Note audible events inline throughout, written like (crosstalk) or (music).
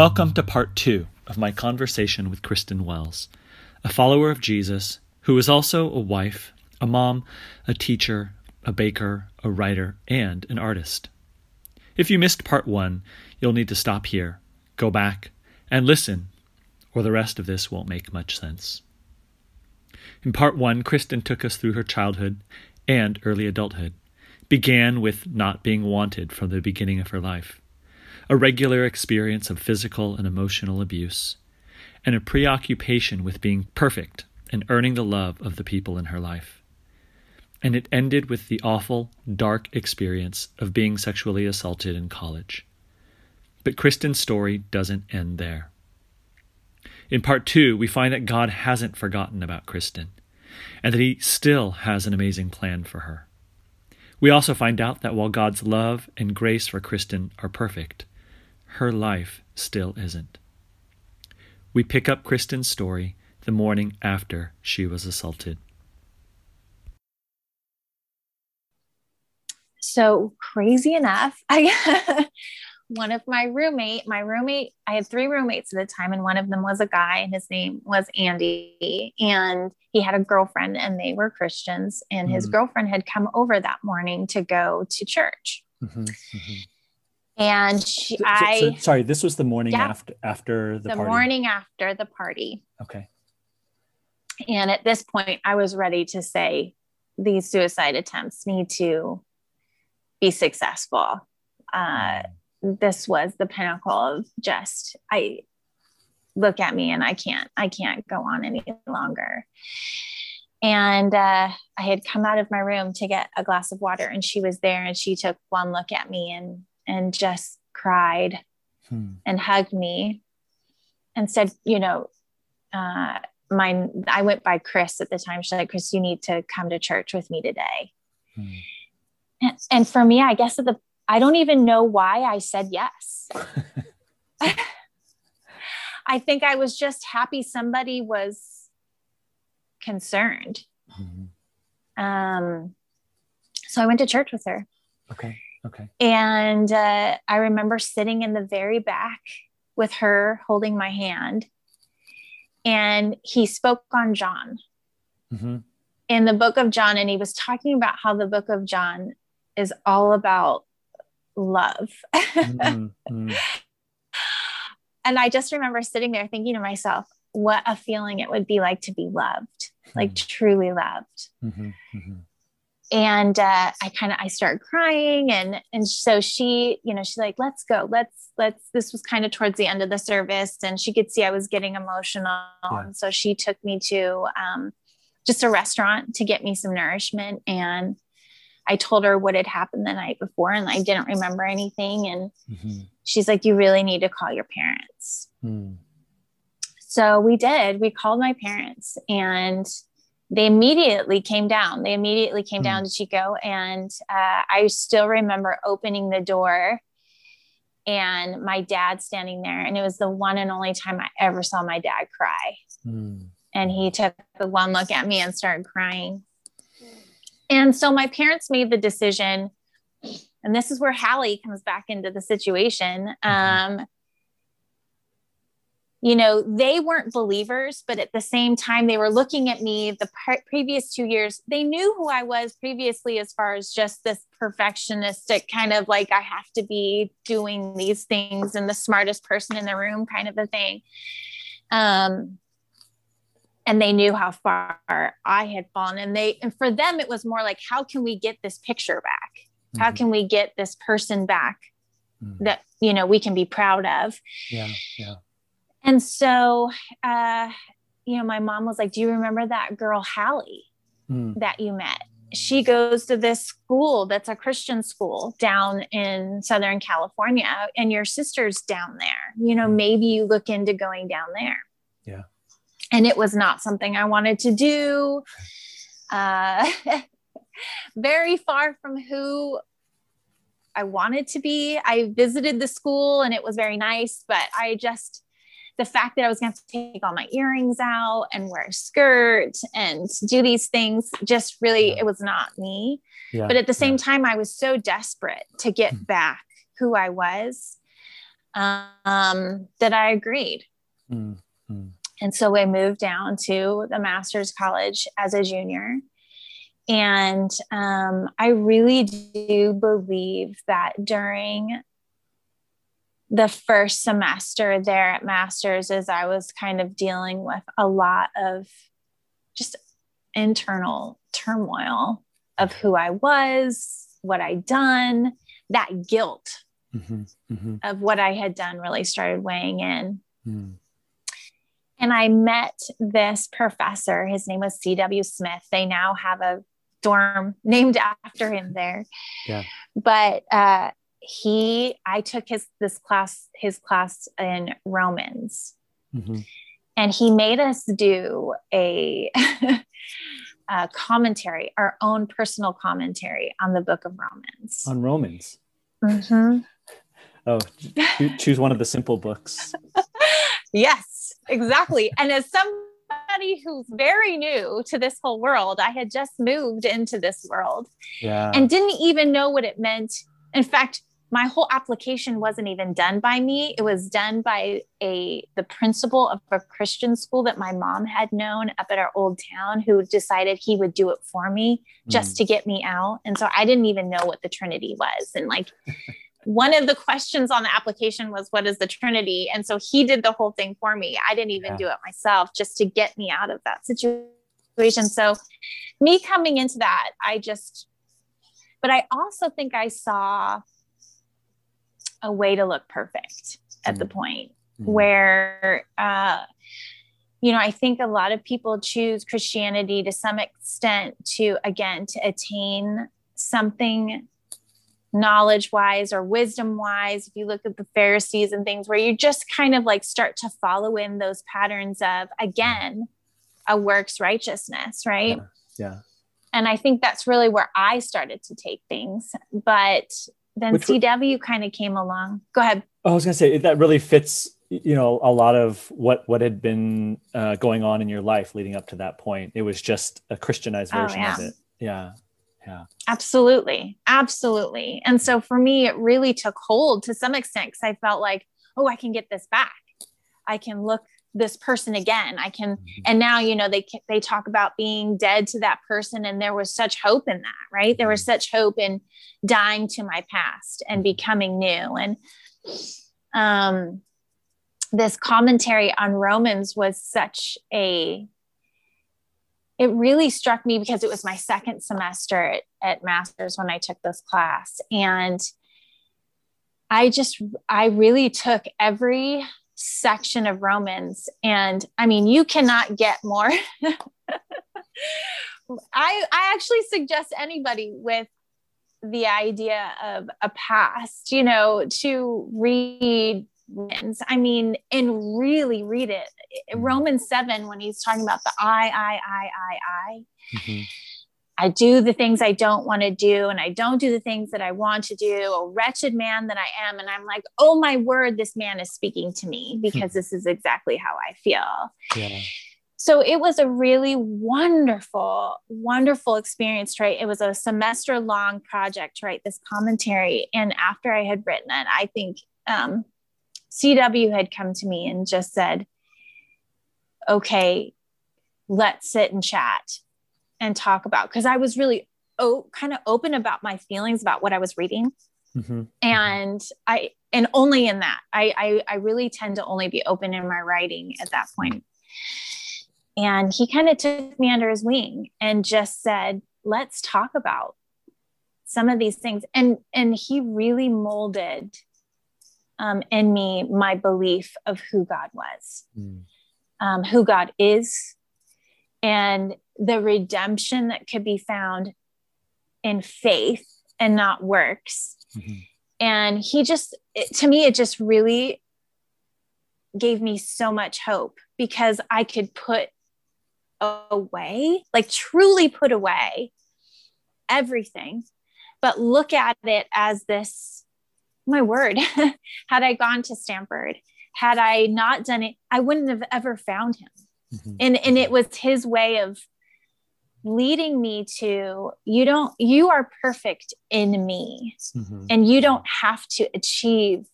Welcome to part two of my conversation with Kristen Wells, a follower of Jesus who is also a wife, a mom, a teacher, a baker, a writer, and an artist. If you missed part one, you'll need to stop here, go back, and listen, or the rest of this won't make much sense. In part one, Kristen took us through her childhood and early adulthood, began with not being wanted from the beginning of her life a regular experience of physical and emotional abuse, and a preoccupation with being perfect and earning the love of the people in her life. And it ended with the awful, dark experience of being sexually assaulted in college. But Kristen's story doesn't end there. In part two, we find that God hasn't forgotten about Kristen, and that He still has an amazing plan for her. We also find out that while God's love and grace for Kristen are perfect, her life still isn't. We pick up Kristen's story the morning after she was assaulted. So crazy enough, (laughs) I one of my roommate, my roommate, I had three roommates at the time, and one of them was a guy, and his name was Andy. And he had a girlfriend, and they were Christians. And mm-hmm. his girlfriend had come over that morning to go to church. Mm-hmm, mm-hmm and she, so, I so, sorry, this was the morning yeah, after after the, the party. morning after the party. Okay. And at this point, I was ready to say these suicide attempts need to be successful. Uh, mm. this was the pinnacle of just I look at me and I can't I can't go on any longer. And uh, I had come out of my room to get a glass of water, and she was there, and she took one look at me and and just cried hmm. and hugged me and said, you know, uh, my, I went by Chris at the time. She's like, Chris, you need to come to church with me today. Hmm. And, and for me, I guess at the, I don't even know why I said yes. (laughs) I think I was just happy somebody was concerned. Mm-hmm. Um, so I went to church with her. Okay. Okay. And uh, I remember sitting in the very back with her holding my hand. And he spoke on John mm-hmm. in the book of John. And he was talking about how the book of John is all about love. mm-hmm. (laughs) And I just remember sitting there thinking to myself, what a feeling it would be like to be loved, like mm-hmm. truly loved. And uh, I kind of I start crying and and so she you know she's like let's go let's let's this was kind of towards the end of the service and she could see I was getting emotional yeah. and so she took me to um, just a restaurant to get me some nourishment and I told her what had happened the night before and I didn't remember anything and mm-hmm. she's like you really need to call your parents. Mm. So we did. We called my parents and they immediately came down. They immediately came mm. down to Chico. And uh, I still remember opening the door and my dad standing there. And it was the one and only time I ever saw my dad cry. Mm. And he took the one look at me and started crying. And so my parents made the decision, and this is where Hallie comes back into the situation. Mm-hmm. Um, you know, they weren't believers, but at the same time, they were looking at me the pre- previous two years. They knew who I was previously, as far as just this perfectionistic kind of like, I have to be doing these things and the smartest person in the room kind of a thing. Um, and they knew how far I had fallen. And they, and for them, it was more like, how can we get this picture back? Mm-hmm. How can we get this person back mm-hmm. that, you know, we can be proud of? Yeah. Yeah and so, uh, you know, my mom was like, Do you remember that girl, Hallie, mm. that you met? She goes to this school that's a Christian school down in Southern California, and your sister's down there. You know, hmm. maybe you look into going down there. Yeah. And it was not something I wanted to do. (laughs) Uh, (laughs) very far from who I wanted to be. I visited the school and it was very nice, but I just, the fact that I was going to take all my earrings out and wear a skirt and do these things just really, yeah. it was not me. Yeah. But at the same yeah. time, I was so desperate to get hmm. back who I was. um, that I agreed. Mm-hmm. And so I moved down to the master's college as a junior. And um, I really do believe that during the first semester there at master's, as I was kind of dealing with a lot of just internal turmoil of who I was, what I'd done, that guilt mm-hmm, mm-hmm. of what I had done really started weighing in. Mm. And I met this professor. His name was C.W. Smith. They now have a dorm (laughs) named after him there. Yeah. But uh, he, I took his this class, his class in Romans, mm-hmm. and he made us do a, (laughs) a commentary, our own personal commentary on the Book of Romans. On Romans. Mm-hmm. Oh, (laughs) choose one of the simple books. yes, exactly. And as somebody who's very new to this whole world, I had just moved into this world yeah. and didn't even know what it meant. In fact, my whole application wasn't even done by me. It was done by a the principal of a christian school that my mom had known up at our old town who decided he would do it for me just mm. to get me out. And so i didn't even know what the trinity was. And like (laughs) one of the questions on the application was what is the trinity? And so he did the whole thing for me. I didn't even yeah. do it myself just to get me out of that situation. So me coming into that i just but i also think i saw a way to look perfect at the mm. point mm. where uh, you know i think a lot of people choose christianity to some extent to again to attain something knowledge wise or wisdom wise if you look at the pharisees and things where you just kind of like start to follow in those patterns of again a works righteousness right yeah, yeah. and i think that's really where i started to take things but then Which, CW kind of came along. Go ahead. I was going to say that really fits, you know, a lot of what what had been uh, going on in your life leading up to that point. It was just a Christianized oh, version oh, yeah. of it. Yeah. Yeah. Absolutely. Absolutely. And so for me, it really took hold to some extent because I felt like, oh, I can get this back. I can look this person again i can mm-hmm. and now you know they they talk about being dead to that person and there was such hope in that right there was mm-hmm. such hope in dying to my past and mm-hmm. becoming new and um this commentary on romans was such a it really struck me because it was my second semester at, at masters when i took this class and i just i really took every section of Romans. And I mean, you cannot get more. (laughs) I, I actually suggest anybody with the idea of a past, you know, to read Romans. I mean, and really read it. Mm-hmm. Romans 7, when he's talking about the I, I, I, I, I. Mm-hmm I do the things I don't want to do and I don't do the things that I want to do, a wretched man that I am. And I'm like, oh my word, this man is speaking to me hmm. because this is exactly how I feel. Yeah. So it was a really wonderful, wonderful experience, right? It was a semester long project, to write This commentary. And after I had written it, I think um, CW had come to me and just said, okay, let's sit and chat and talk about because I was really oh, kind of open about my feelings about what I was reading. Mm-hmm. And I and only in that. I, I I really tend to only be open in my writing at that point. And he kind of took me under his wing and just said, let's talk about some of these things. And and he really molded um, in me my belief of who God was, mm. um, who God is, and the redemption that could be found in faith and not works. Mm-hmm. And he just, it, to me, it just really gave me so much hope because I could put away, like truly put away everything, but look at it as this my word. (laughs) had I gone to Stanford, had I not done it, I wouldn't have ever found him. Mm-hmm. And, and it was his way of leading me to you don't you are perfect in me mm-hmm. and you don't have to achieve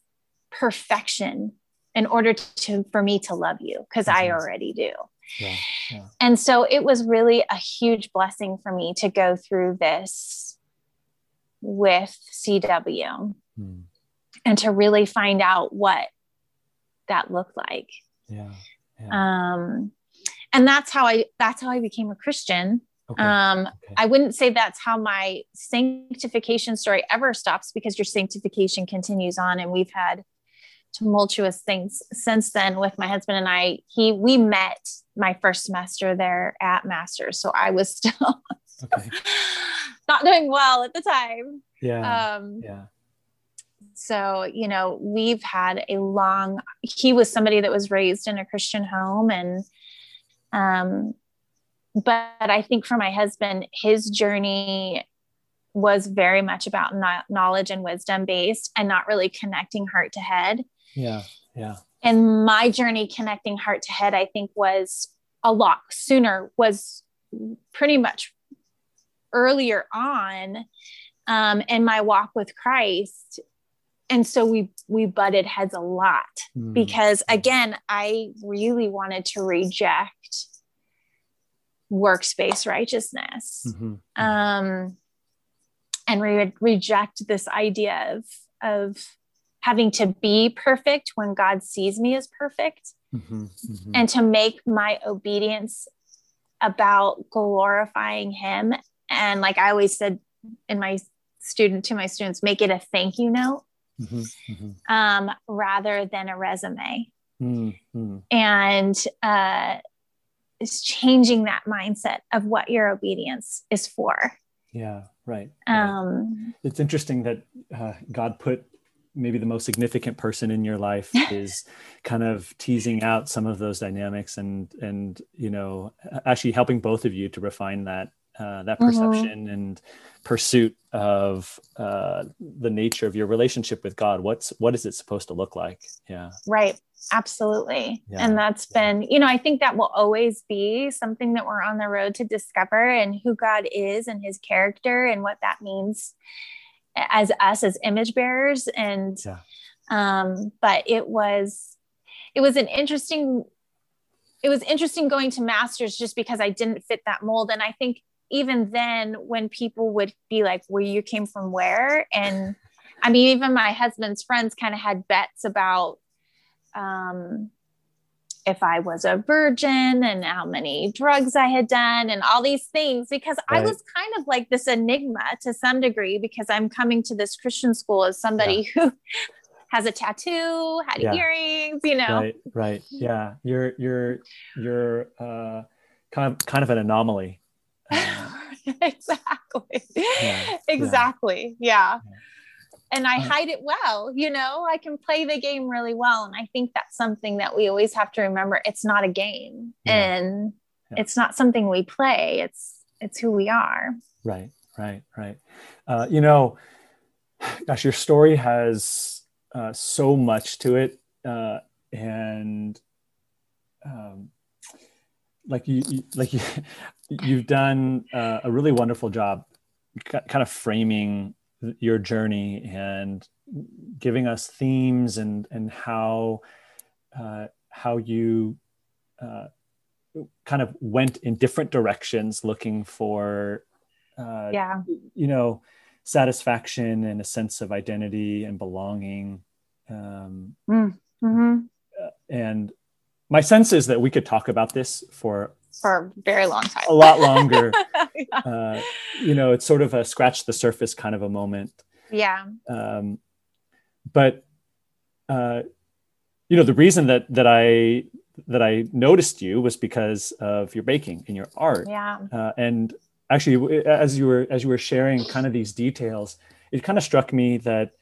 perfection in order to for me to love you because mm-hmm. I already do. Yeah, yeah. And so it was really a huge blessing for me to go through this with CW mm. and to really find out what that looked like. Yeah. yeah. Um and that's how I that's how I became a Christian. Okay. Um, okay. I wouldn't say that's how my sanctification story ever stops because your sanctification continues on, and we've had tumultuous things since then with my husband and I. He we met my first semester there at Masters, so I was (laughs) still okay. (laughs) not doing well at the time. Yeah. Um, yeah. So you know, we've had a long. He was somebody that was raised in a Christian home, and um, but I think for my husband, his journey was very much about knowledge and wisdom based and not really connecting heart to head. Yeah. Yeah. And my journey connecting heart to head, I think, was a lot sooner, was pretty much earlier on um, in my walk with Christ. And so we we butted heads a lot mm. because again, I really wanted to reject works-based righteousness mm-hmm. um, and would reject this idea of of having to be perfect when god sees me as perfect mm-hmm. Mm-hmm. and to make my obedience about glorifying him and like i always said in my student to my students make it a thank you note mm-hmm. Mm-hmm. um, rather than a resume mm-hmm. and uh, is changing that mindset of what your obedience is for. Yeah, right. Um, it's interesting that uh, God put maybe the most significant person in your life (laughs) is kind of teasing out some of those dynamics and and you know actually helping both of you to refine that uh, that mm-hmm. perception mm-hmm. and pursuit of uh, the nature of your relationship with God. What's what is it supposed to look like? Yeah. Right. Absolutely. Yeah. And that's yeah. been, you know, I think that will always be something that we're on the road to discover and who God is and his character and what that means as us as image bearers. And yeah. um, but it was it was an interesting it was interesting going to masters just because I didn't fit that mold. And I think even then when people would be like, where you came from where? And I mean, even my husband's friends kind of had bets about um, if I was a virgin and how many drugs I had done and all these things because right. I was kind of like this enigma to some degree because I'm coming to this Christian school as somebody yeah. who (laughs) has a tattoo, had yeah. earrings, you know. Right, right. Yeah. You're you're you're uh kind of kind of an anomaly. Uh, (laughs) exactly. Yeah. Exactly. yeah. yeah and I hide it well. You know, I can play the game really well. And I think that's something that we always have to remember. It's not a game and it's not something we play. It's, it's who we are. Right, right, right. Uh, you know, (sighs) gosh, your story has uh, so much to it. Uh, and um, like you, you like you, (laughs) you've done uh, a really wonderful job kind of framing your journey and giving us themes and and how uh, how you uh, kind of went in different directions looking for uh, yeah you know satisfaction and a sense of identity and belonging um, mm, mm-hmm. Uh, and my sense is that we could talk about this for for a very long time. a lot longer. yeah. (laughs) uh, you know, it's sort of a scratch the surface kind of a moment. Yeah. Um, but uh, you know, the reason that that I that I noticed you was because of your baking and your art. Yeah. Uh, and actually, as you were as you were sharing kind of these details, it kind of struck me that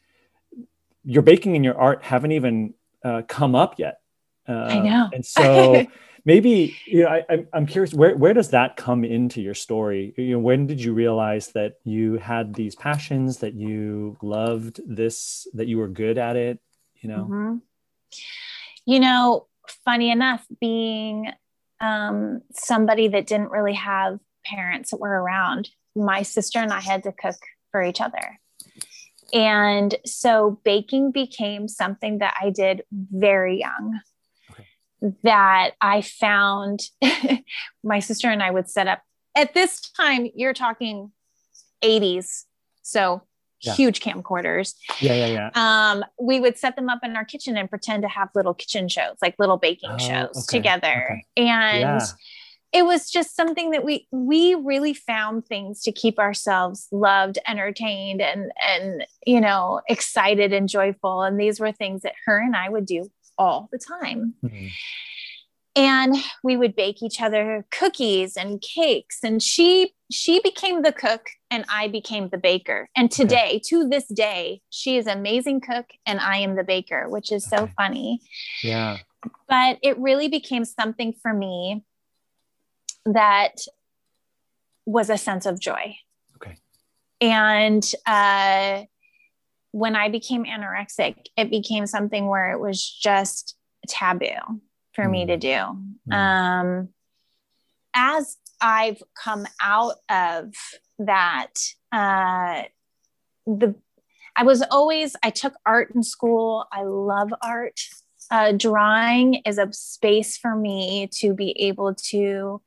your baking and your art haven't even uh, come up yet. Uh, I know. And so (laughs) maybe you know I, i'm curious where, where does that come into your story you know when did you realize that you had these passions that you loved this that you were good at it you know mm-hmm. you know funny enough being um, somebody that didn't really have parents that were around my sister and i had to cook for each other And so baking became something that I did very young. That I found (laughs) my sister and I would set up at this time, you're talking 80s. So yeah. huge camcorders. Yeah, yeah, yeah. Um, we would set them up in our kitchen and pretend to have little kitchen shows, like little baking oh, shows okay, together. Okay. And yeah. it was just something that we we really found things to keep ourselves loved, entertained, and and you know, excited and joyful. And these were things that her and I would do all the time. Mm-hmm. And we would bake each other cookies and cakes. And she she became the cook and i became the baker. And today okay. to this day she is amazing cook and i am the baker which is so okay. funny. Yeah. But it really became something for me that was a sense of joy. Okay. And uh when i became anorexic it became something where it was just taboo for mm. me to do. Mm. Um, as I've come out of that, uh, the I was always I took art in school. I love art. Uh, drawing is a space for me to be able to.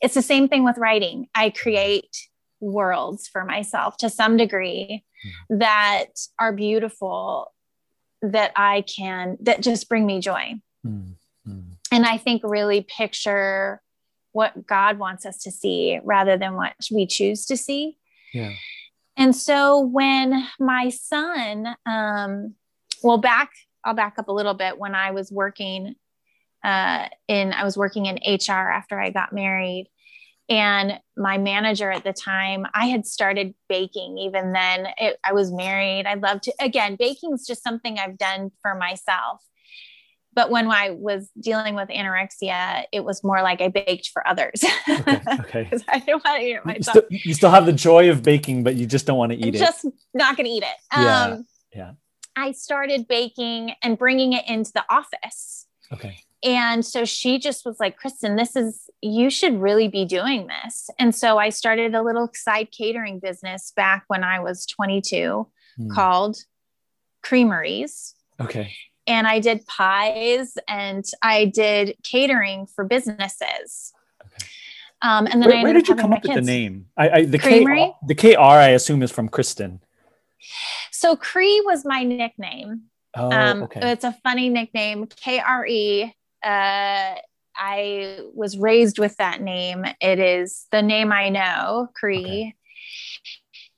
It's the same thing with writing. I create worlds for myself to some degree mm. that are beautiful that I can that just bring me joy. Mm and I think really picture what God wants us to see rather than what we choose to see. Yeah. And so when my son, um, well, back, I'll back up a little bit. When I was working uh, in, I was working in HR after I got married. And my manager at the time, I had started baking even then. It, I was married. I love to, again, baking is just something I've done for myself. But when I was dealing with anorexia, it was more like I baked for others. (laughs) Okay. okay. (laughs) I didn't want to eat it myself. You still, you still, have the joy of baking, but you just don't want to eat I'm it. Just not going to eat it. Yeah. Um, yeah. I started baking and bringing it into the office. Okay. And so she just was like, Kristen, this is, you should really be doing this. And so I started a little side catering business back when I was 22 mm. called Creameries. Okay and I did pies and I did catering for businesses. Okay. Um, and then where, where did you come up with the name? I, I the Creamery? K, the KR I assume is from Kristen. So Cree was my nickname. Oh, um, okay. It's a funny nickname. K R E. Uh, I was raised with that name. It is the name I know, Cree. Okay.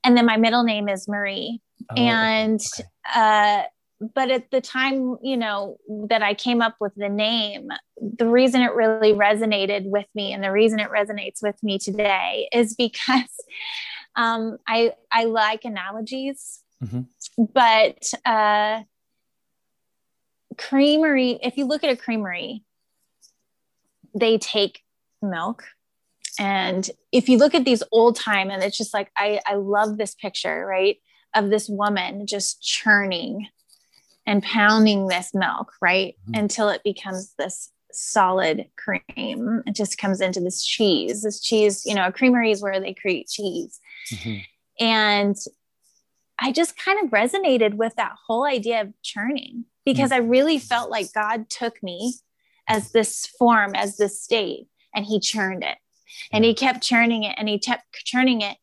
And then my middle name is Marie. Oh, and okay. uh, but at the time you know that i came up with the name the reason it really resonated with me and the reason it resonates with me today is (laughs) because um, i i like analogies mm-hmm. but uh, creamery if you look at a creamery they take milk and if you look at these old time and it's just like i i love this picture right of this woman just churning and pounding this milk, right? Mm-hmm. Until it becomes this solid cream. It just comes into this cheese. This cheese, you know, a creamery is where they create cheese. Mm-hmm. And I just kind of resonated with that whole idea of churning because mm-hmm. I really felt like God took me as this form, as this state, and he churned it. And he kept churning it and he kept churning it.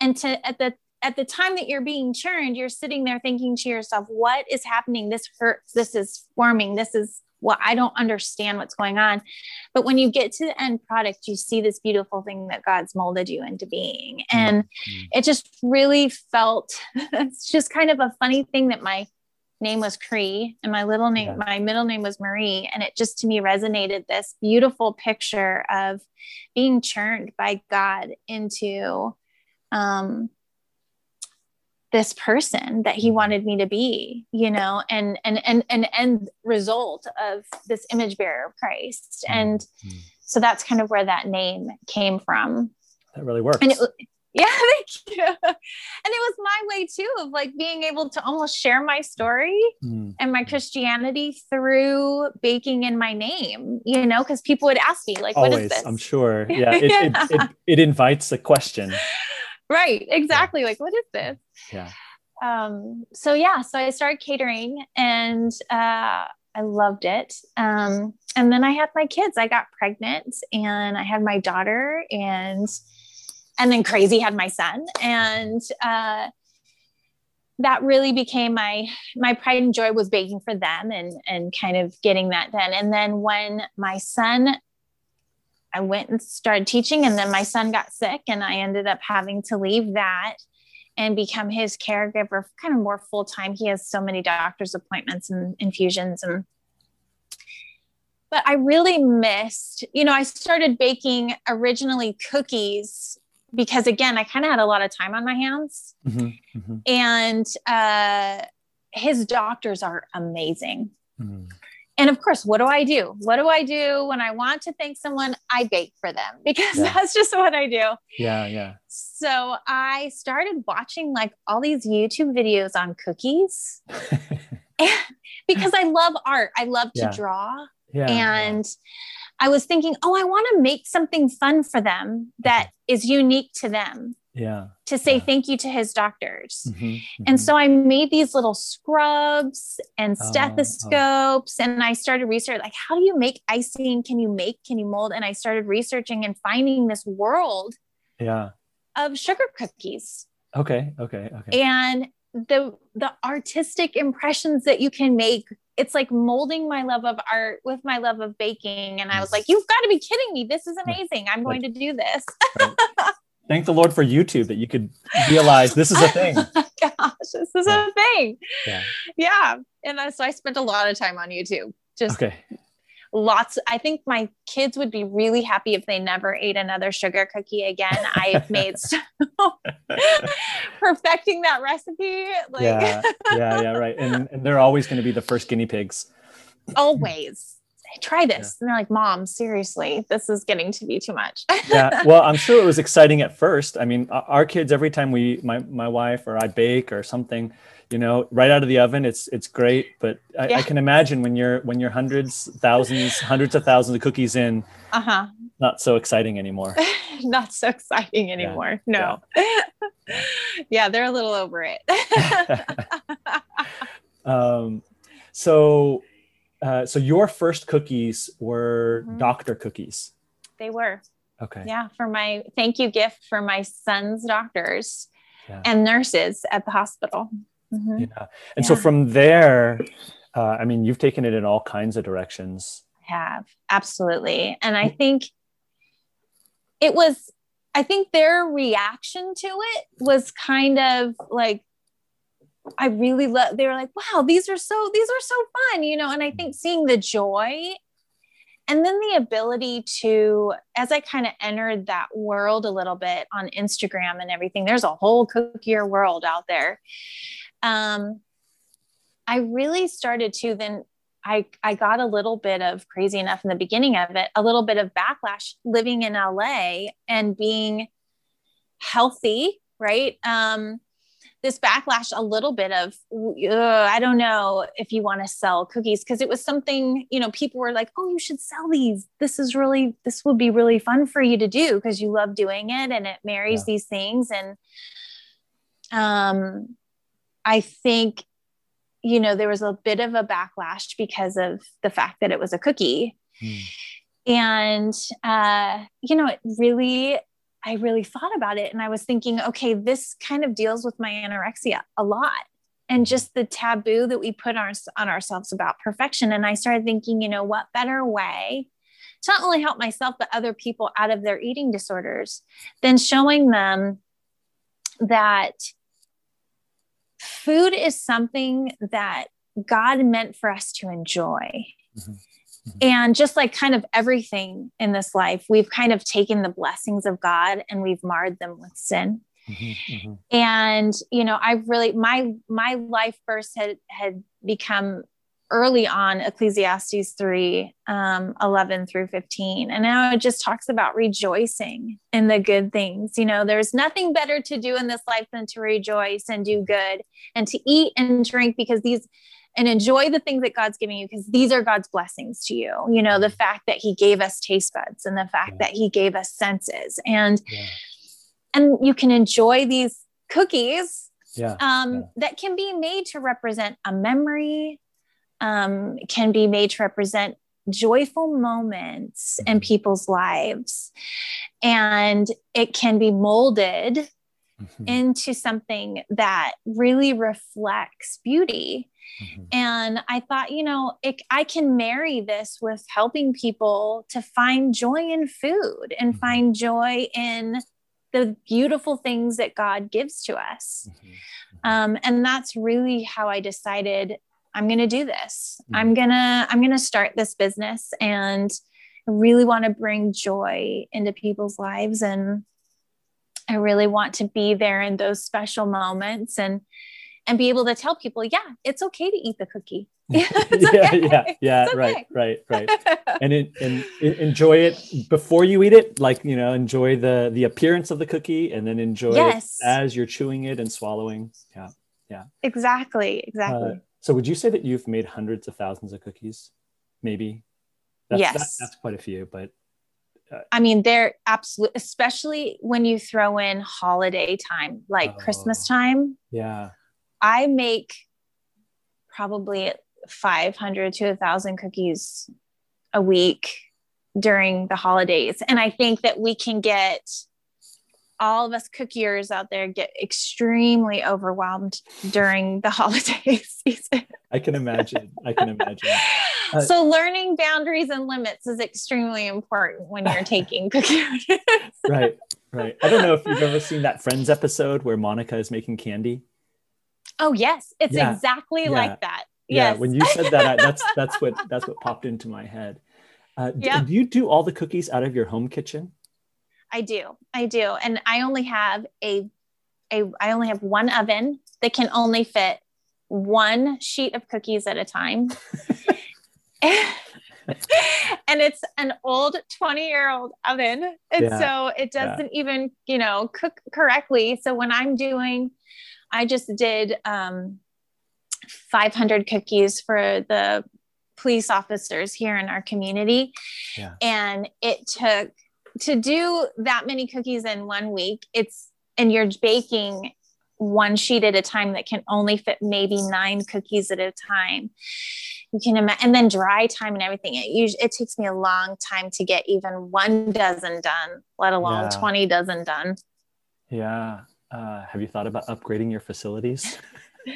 And to at the at the time that you're being churned, you're sitting there thinking to yourself, what is happening? This hurts. This is forming. This is what I don't understand what's going on. But when you get to the end product, you see this beautiful thing that God's molded you into being. And mm-hmm. it just really felt, (laughs) it's just kind of a funny thing that my name was Cree and my little name, yeah. my middle name was Marie. And it just to me resonated this beautiful picture of being churned by God into um, this person that he mm-hmm. wanted me to be you know and and and an end result of this image bearer of christ and mm-hmm. so that's kind of where that name came from that really works and it, yeah (laughs) thank you and it was my way too of like being able to almost share my story mm. and my christianity through baking in my name you know because people would ask me like Always, what is this i'm sure (laughs) yeah, it, yeah. It, it, it invites a question right exactly yeah. like what is this yeah um, so yeah, so I started catering and uh, I loved it. Um, and then I had my kids. I got pregnant and I had my daughter and and then crazy had my son. And uh, that really became my my pride and joy was baking for them and and kind of getting that done. And then when my son i went and started teaching and then my son got sick and i ended up having to leave that and become his caregiver kind of more full time he has so many doctor's appointments and infusions and but i really missed you know i started baking originally cookies because again, I kind of had a lot of time on my hands. Mm-hmm, mm-hmm. And uh, his doctors are amazing. Mm-hmm. And of course, what do I do? What do I do when I want to thank someone? I bake for them (laughs) because yeah. that's just what I do. Yeah, yeah. So I started watching like all these YouTube videos on cookies (laughs) (laughs) because I love art. I love to yeah. draw. Yeah, and yeah. I was thinking, oh, I want to make something fun for them that is unique to them. Yeah. To say yeah. thank you to his doctors. Mm-hmm, mm-hmm. And so I made these little scrubs and oh, stethoscopes oh, oh. and I started research like how do you make icing? Can you make? Can you mold? And I started researching and finding this world yeah of sugar cookies. Okay, okay, okay. And the the artistic impressions that you can make it's like molding my love of art with my love of baking. And I was like, you've got to be kidding me. This is amazing. I'm going to do this. (laughs) Thank the Lord for YouTube that you could realize this is a thing. (laughs) Oh gosh, this is yeah. a thing. Yeah. Yeah. And so I spent a lot of time on YouTube. Just okay lots i think my kids would be really happy if they never ate another sugar cookie again. I've made (laughs) so (laughs) perfecting that recipe like yeah yeah yeah right. And, and they're always going to be the first guinea pigs. Always. Try this. Yeah. and they're like mom seriously this is getting to be too much. Yeah well i'm sure it was exciting at first. I mean our kids every time we my, my wife or i bake or something you know right out of the oven it's it's great but I, yeah. I, can imagine when you're when you're hundreds thousands hundreds of thousands of cookies in uh-huh not so exciting anymore (laughs) not so exciting anymore yeah. no yeah. (laughs) yeah. they're a little over it (laughs) um so uh, so your first cookies were mm-hmm. doctor cookies they were okay yeah for my thank you gift for my son's doctors and nurses at the hospital Mm-hmm. Yeah. And yeah. so from there, uh, I mean, you've taken it in all kinds of directions. I have, absolutely. And I think it was, I think their reaction to it was kind of like, I really love, they were like, wow, these are so, these are so fun, you know? And I think seeing the joy and then the ability to as i kind of entered that world a little bit on instagram and everything there's a whole cookier world out there um, I really started to then I, I got a little bit of crazy enough in the beginning of it, a little bit of backlash living in LA and being healthy, right? Um, this backlash, a little bit of, I don't know if you want to sell cookies because it was something, you know, people were like, oh, you should sell these. This is really, this would be really fun for you to do because you love doing it and it marries yeah. these things. And, um, I think, you know, there was a bit of a backlash because of the fact that it was a cookie. Hmm. And, uh, you know, it really, I really thought about it and I was thinking, okay, this kind of deals with my anorexia a lot and hmm. just the taboo that we put our, on ourselves about perfection. And I started thinking, you know, what better way to not only help myself, but other people out of their eating disorders than showing them that food is something that God meant for us to enjoy. Mm-hmm. Mm-hmm. And just like kind of everything in this life, we've kind of taken the blessings of God and we've marred them with sin. Mm-hmm. mm-hmm. And you know, I've really my my life verse had had become early on Ecclesiastes 3 um, 11 through 15. And now it just talks about rejoicing in the good things. You know, there's nothing better to do in this life than to rejoice and do good and to eat and drink because these and enjoy the things that God's giving you because these are God's blessings to you. You know, the fact that He gave us taste buds and the fact yeah. that He gave us senses and yeah. and you can enjoy these cookies Yeah. Um, yeah. that can be made to represent a memory, um, can be made to represent joyful moments in Mm-hmm. people's lives. And it can be molded Mhm, into something that really reflects beauty. mhm. And I thought, you know, it, I can marry this with helping people to find joy in food and Mhm. find joy in the beautiful things that God gives to us. Mhm, Um, and that's really how I decided I'm going to do this. Mhm. I'm going to, I'm going to start this business and I really want to bring joy into people's lives. And I really want to be there in those special moments and, and be able to tell people, yeah, it's okay to eat the cookie. (laughs) (laughs) Yeah, okay. yeah, yeah, It's right, okay. right, right. (laughs) And it, and en- enjoy it before you eat it. Like you know, enjoy the the appearance of the cookie, and then enjoy Yes. it as you're chewing it and swallowing. Yeah, yeah. exactly. Exactly. Uh, so, would you say that you've made hundreds of thousands of cookies? Maybe. That's, that- Yes. that's quite a few, but uh, I mean, they're absolute, especially when you throw in holiday time, like Christmas Oh. time. yeah. I make probably 500 to a thousand cookies a week during the holidays. And I think that we can get all of us cookiers out there get extremely overwhelmed during the (laughs) holiday season. I can imagine. I can imagine. (laughs) Uh, so learning boundaries and limits is extremely important when you're (laughs) taking cookie orders. Right, right. I don't know if you've ever seen that Friends episode where Monica is making candy. Oh yes, it's Yeah. exactly Yeah. like that. Yeah, yes. when you said that, I, that's that's what that's what popped into my head. Uh, Yep. Do you do all the cookies out of your home kitchen? I do. I do. And I only have a a I only have one oven that can only fit one sheet of cookies at a time. (laughs) and it's an old 20 year old oven. And Yeah. so it doesn't even, you know, cook correctly. So when I'm doing, I just did um, 500 cookies for the police officers here in our community. Yeah. And it took to do that many cookies in one week. It's, and you're baking one sheet at a time that can only fit maybe nine cookies at a time you can imagine and then dry time and everything it usually it takes me a long time to get even one dozen done let alone Yeah. 20 dozen done Yeah. Uh, have you thought about upgrading your facilities? (laughs) (laughs)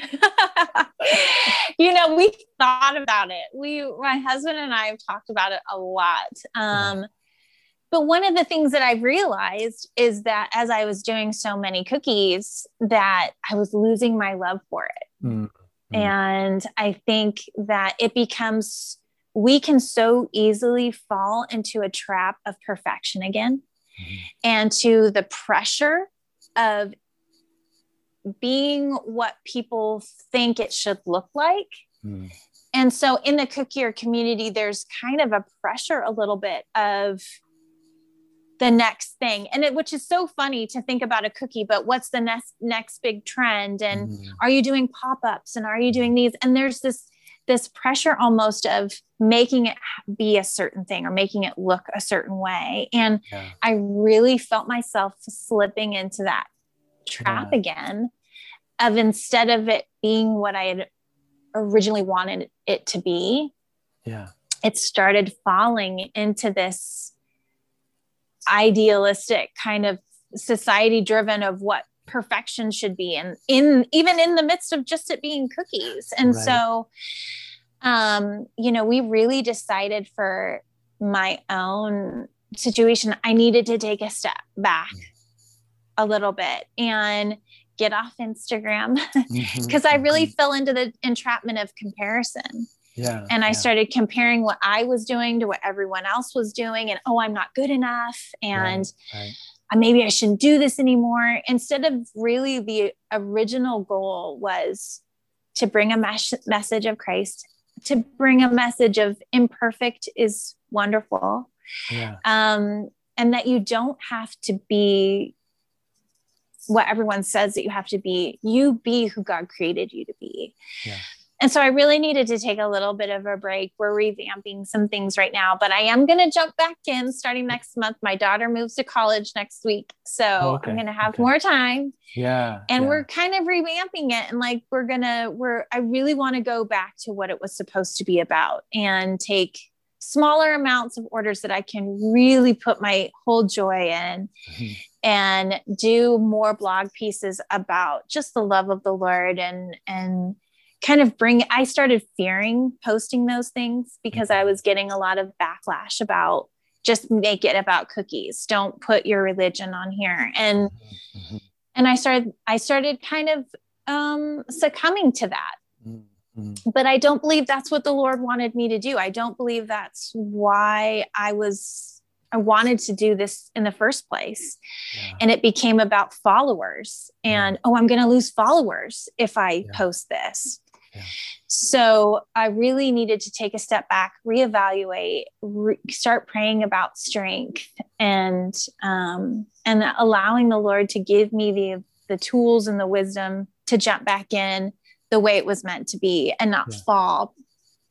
you know we thought about it we my husband and i have talked about it a lot um but one of the things that I've realized is that as i was doing so many cookies that i was losing my love for it Mm, mm, And I think that it becomes, we can so easily fall into a trap of perfection again mhm. and to the pressure of being what people think it should look like. Mm, And so in the cookier community, there's kind of a pressure a little bit of the next thing. And it, which is so funny to think about a cookie, but what's the next next big trend? And mm. are you doing pop-ups and are you doing these and there's this this pressure almost of making it be a certain thing or making it look a certain way and Yeah. i really felt myself slipping into that trap Yeah. again of instead of it being what i had originally wanted it to be Yeah. it started falling into this idealistic kind of society driven of what perfection should be and in even in the midst of just it being cookies and Right. so um you know we really decided for my own situation i needed to take a step back a little bit and get off instagram (laughs) Mhm, because i really mhm. fell into the entrapment of comparison Yeah. and I yeah. started comparing what I was doing to what everyone else was doing, and oh, I'm not good enough, and Right. uh, maybe I shouldn't do this anymore. Instead of really the original goal was to bring a mes- message of Christ, to bring a message of imperfect is wonderful, Yeah. um, and that you don't have to be what everyone says that you have to be. You be who God created you to be. Yeah. And so I really needed to take a little bit of a break. We're revamping some things right now, but I am going to jump back in starting next month. My daughter moves to college next week. So oh, okay. I'm going to have okay. more time. Yeah. And yeah. we're kind of revamping it. And like, we're going to, we're, I really want to go back to what it was supposed to be about and take smaller amounts of orders that I can really put my whole joy in mm-hmm. and do more blog pieces about just the love of the Lord and, and, kind of bring i started fearing posting those things because i was getting a lot of backlash about just make it about cookies don't put your religion on here and mm-hmm. and i started i started kind of um succumbing to that mm-hmm. but i don't believe that's what the lord wanted me to do i don't believe that's why i was I wanted to do this in the first place. Yeah. And it became about followers and, yeah. oh, I'm going to lose followers if I yeah. post this. So I really needed to take a step back, reevaluate, re- start praying about strength, and um, and allowing the Lord to give me the the tools and the wisdom to jump back in the way it was meant to be, and not yeah. fall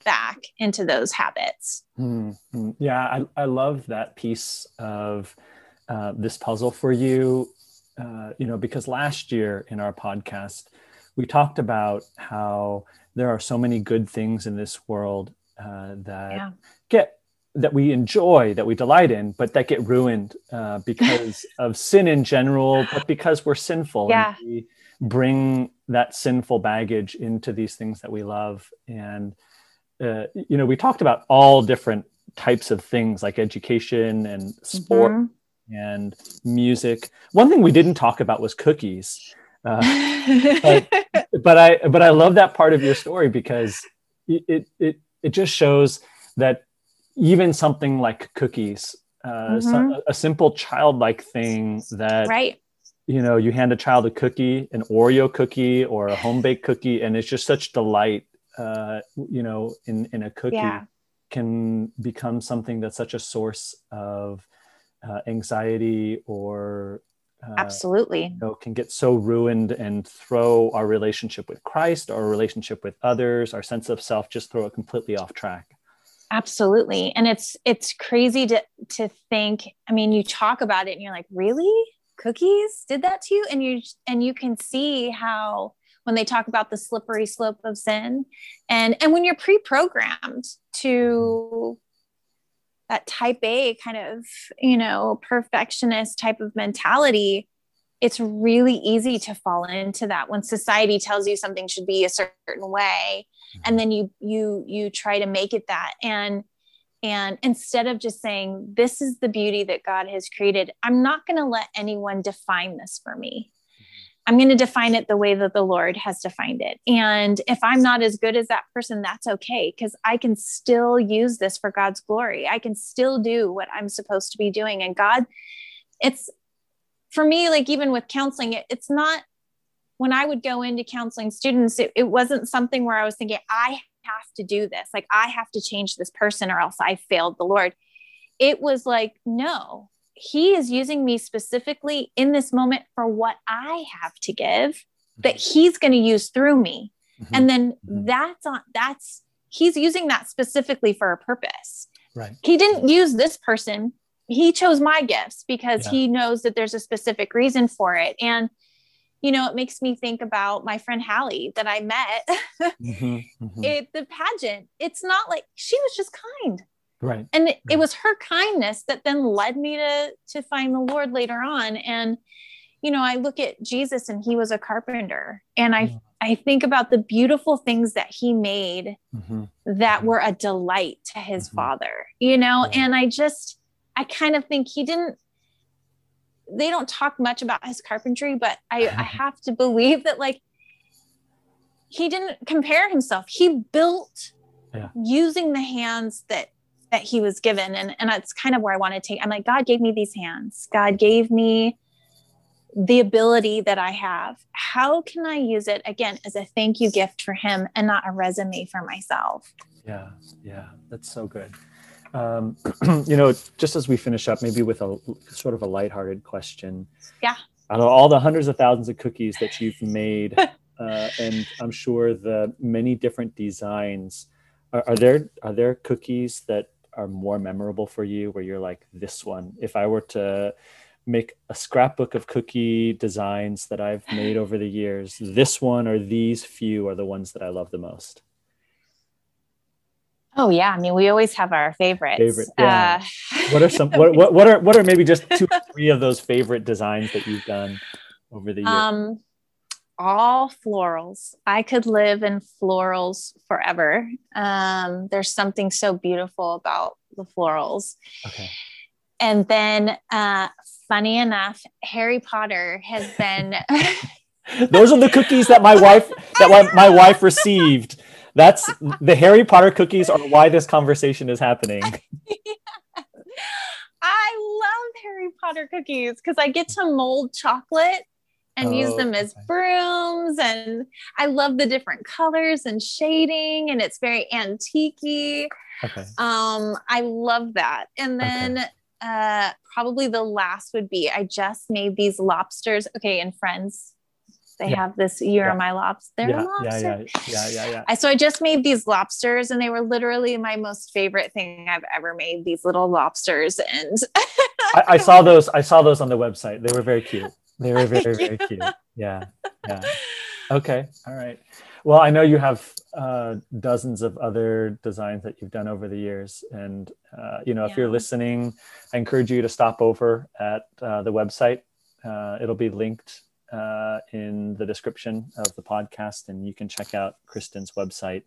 back into those habits. Mm-hmm. Yeah, I, I love that piece of uh, this puzzle for you. Uh, you know, because last year in our podcast, we talked about how there are so many good things in this world uh, that yeah. get that we enjoy that we delight in but that get ruined uh, (laughs) because of sin in general but because we're sinful yeah. and we bring that sinful baggage into these things that we love and uh, you know we talked about all different types of things like education and sport mm-hmm. and music one thing we didn't talk about was cookies uh, but, but I but I love that part of your story because it it it just shows that even something like cookies, uh, mm-hmm. some, a simple childlike thing that right you know you hand a child a cookie an oreo cookie or a home baked cookie and it's just such delight uh, you know in in a cookie yeah. can become something that's such a source of uh, anxiety or uh, absolutely. you know, can get so ruined and throw our relationship with christ our relationship with others our sense of self just throw it completely off track. Absolutely. And it's it's crazy to to think i mean you talk about it and you're like really? Cookies did that to you? And you and you can see how when they talk about the slippery slope of sin and and when you're pre-programmed to that type A kind of, you know, perfectionist type of mentality, it's really easy to fall into that when society tells you something should be a certain way mm-hmm. and then you you you try to make it that and and instead of just saying this is the beauty that God has created, I'm not going to let anyone define this for me. I'm going to define it the way that the Lord has defined it. And if I'm not as good as that person, that's okay because I can still use this for God's glory. I can still do what I'm supposed to be doing. And God, it's for me, like even with counseling, it, it's not when I would go into counseling students, it, it wasn't something where I was thinking, I have to do this. Like I have to change this person or else I failed the Lord. It was like, no, he is using me specifically in this moment for what I have to give that mm-hmm. he's going to use through me. Mm-hmm. And then mm-hmm. that's on that's he's using that specifically for a purpose. Right. He didn't use this person. He chose my gifts because yeah. he knows that there's a specific reason for it. And you know, it makes me think about my friend Hallie that I met. (laughs) mm-hmm, mm-hmm. It the pageant. It's not like she was just kind. Right. And it, right. it was her kindness that then led me to to find the Lord later on. And you know, I look at Jesus and he was a carpenter. And I mm-hmm. I think about the beautiful things that he made mm-hmm. that mm-hmm. were a delight to his mm-hmm. father, you know, yeah. and I just I kind of think he didn't they don't talk much about his carpentry, but I, I (laughs) have to believe that like he didn't compare himself. He built yeah. using the hands that that he was given. And and that's kind of where i want to take i'm like god gave me these hands. God gave me the ability that i have. How can i use it again as a thank you gift for him and not a resume for myself? Yeah yeah that's so good. Um, (clears throat) you know just as we finish up maybe with a sort of a lighthearted question. Yeah. Out of all the hundreds of thousands of cookies that you've (laughs) made uh, and I'm sure the many different designs. Are, are there are there cookies that are more memorable for you where you're like this one. If i were to make a scrapbook of cookie designs that i've made over the years this one or these few are the ones that i love the most. Oh yeah. I mean we always have our favorites. Favorite, yeah. Uh... (laughs) what are some what, what, what are what are maybe just two or three of those favorite designs that you've done over the years? Um all florals. I could live in florals forever. Um, there's something so beautiful about the florals. Okay. And then, uh, funny enough, Harry Potter has been. (laughs) Those are the cookies that my wife that my, my wife received. That's the Harry Potter cookies are why this conversation is happening. (laughs) I love Harry Potter cookies because I get to mold chocolate and oh, use them as okay. brooms. And I love the different colors and shading, and it's very antique. Okay. Um, I love that. And then okay. uh, probably the last would be I just made these lobsters. Okay, and friends, they yeah. have this you're yeah. my lobster. Yeah, lobster. Yeah, yeah, yeah, yeah, yeah. I, so I just made these lobsters and they were literally my most favorite thing I've ever made, these little lobsters. And (laughs) I, I, saw those, I saw those on the website. They were very cute. They were (laughs) very, very cute. Yeah. Yeah. (laughs) Okay. All right. Well, I know you have uh, dozens of other designs that you've done over the years. And, uh, you know, if you're listening, I encourage you to stop over at uh, the website. Uh, it'll be linked uh, in the description of the podcast, and you can check out Kristen's website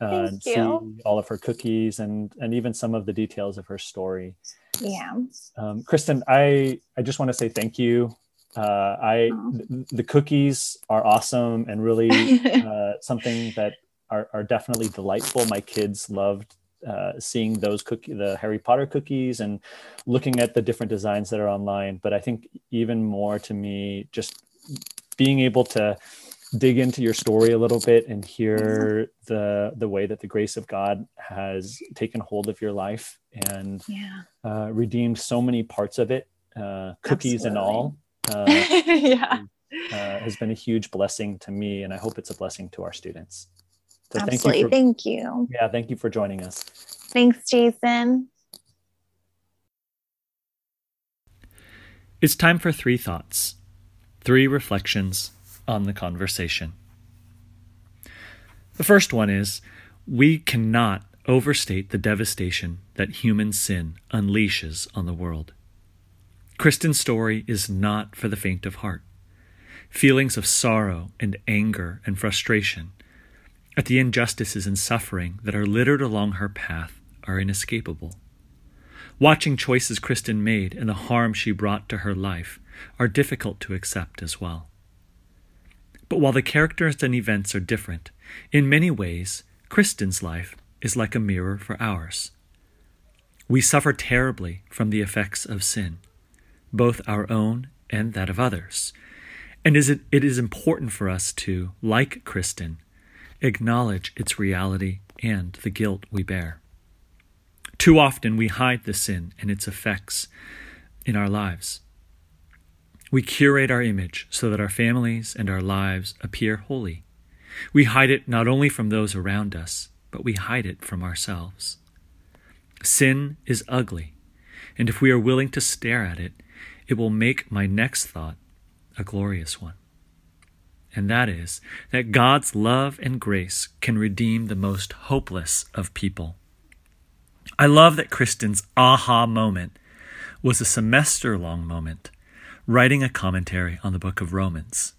uh, and see all of her cookies and, and even some of the details of her story. Yeah. Um, Kristen, I, I just want to say thank you uh, I the cookies are awesome and really (laughs) uh, something that are, are definitely delightful. My kids loved uh, seeing those cookie the Harry Potter cookies and looking at the different designs that are online. But I think even more to me, just being able to dig into your story a little bit and hear the the way that the grace of God has taken hold of your life and yeah. uh, redeemed so many parts of it, uh, cookies Absolutely. and all uh, (laughs) yeah. Uh, has been a huge blessing to me, and I hope it's a blessing to our students. So Absolutely. Thank you, for, thank you. Yeah, thank you for joining us. Thanks, Jason. It's time for three thoughts, three reflections on the conversation. The first one is we cannot overstate the devastation that human sin unleashes on the world. Kristen's story is not for the faint of heart. Feelings of sorrow and anger and frustration at the injustices and suffering that are littered along her path are inescapable. Watching choices Kristen made and the harm she brought to her life are difficult to accept as well. But while the characters and events are different, in many ways, Kristen's life is like a mirror for ours. We suffer terribly from the effects of sin both our own and that of others. And is it, it is important for us to, like Kristen, acknowledge its reality and the guilt we bear. Too often we hide the sin and its effects in our lives. We curate our image so that our families and our lives appear holy. We hide it not only from those around us, but we hide it from ourselves. Sin is ugly, and if we are willing to stare at it, it will make my next thought a glorious one. And that is that God's love and grace can redeem the most hopeless of people. I love that Kristen's aha moment was a semester long moment, writing a commentary on the book of Romans.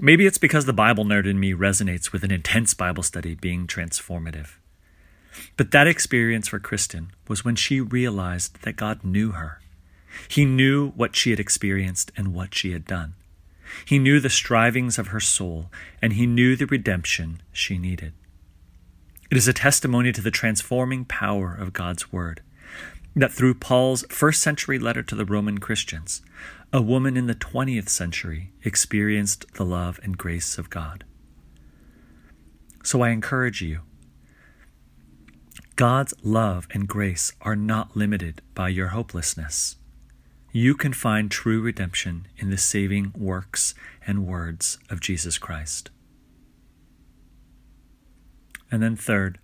Maybe it's because the Bible nerd in me resonates with an intense Bible study being transformative. But that experience for Kristen was when she realized that God knew her he knew what she had experienced and what she had done. He knew the strivings of her soul, and he knew the redemption she needed. It is a testimony to the transforming power of God's Word that through Paul's first century letter to the Roman Christians, a woman in the 20th century experienced the love and grace of God. So I encourage you God's love and grace are not limited by your hopelessness. You can find true redemption in the saving works and words of Jesus Christ. And then, third,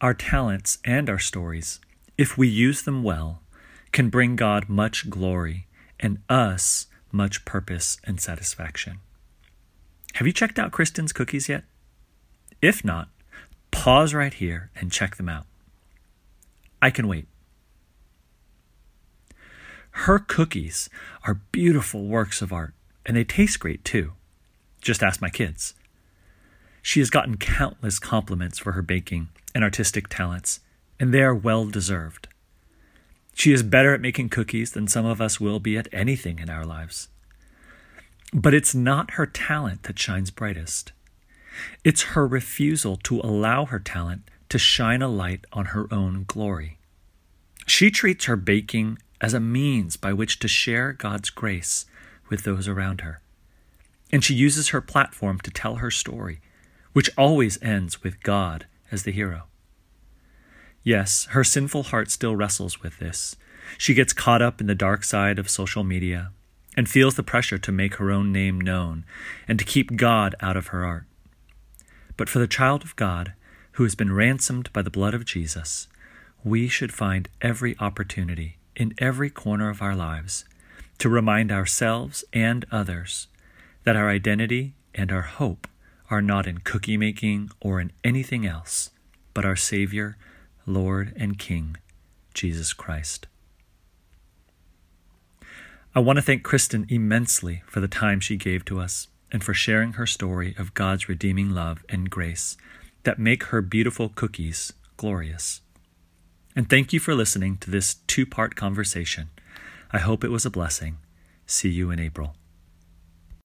our talents and our stories, if we use them well, can bring God much glory and us much purpose and satisfaction. Have you checked out Kristen's cookies yet? If not, pause right here and check them out. I can wait. Her cookies are beautiful works of art, and they taste great too. Just ask my kids. She has gotten countless compliments for her baking and artistic talents, and they are well deserved. She is better at making cookies than some of us will be at anything in our lives. But it's not her talent that shines brightest. It's her refusal to allow her talent to shine a light on her own glory. She treats her baking as a means by which to share God's grace with those around her. And she uses her platform to tell her story, which always ends with God as the hero. Yes, her sinful heart still wrestles with this. She gets caught up in the dark side of social media and feels the pressure to make her own name known and to keep God out of her art. But for the child of God, who has been ransomed by the blood of Jesus, we should find every opportunity in every corner of our lives to remind ourselves and others that our identity and our hope are not in cookie making or in anything else, but our Savior, Lord, and King, Jesus Christ. I want to thank Kristen immensely for the time she gave to us and for sharing her story of God's redeeming love and grace that make her beautiful cookies glorious. And thank you for listening to this two part conversation. I hope it was a blessing. See you in April.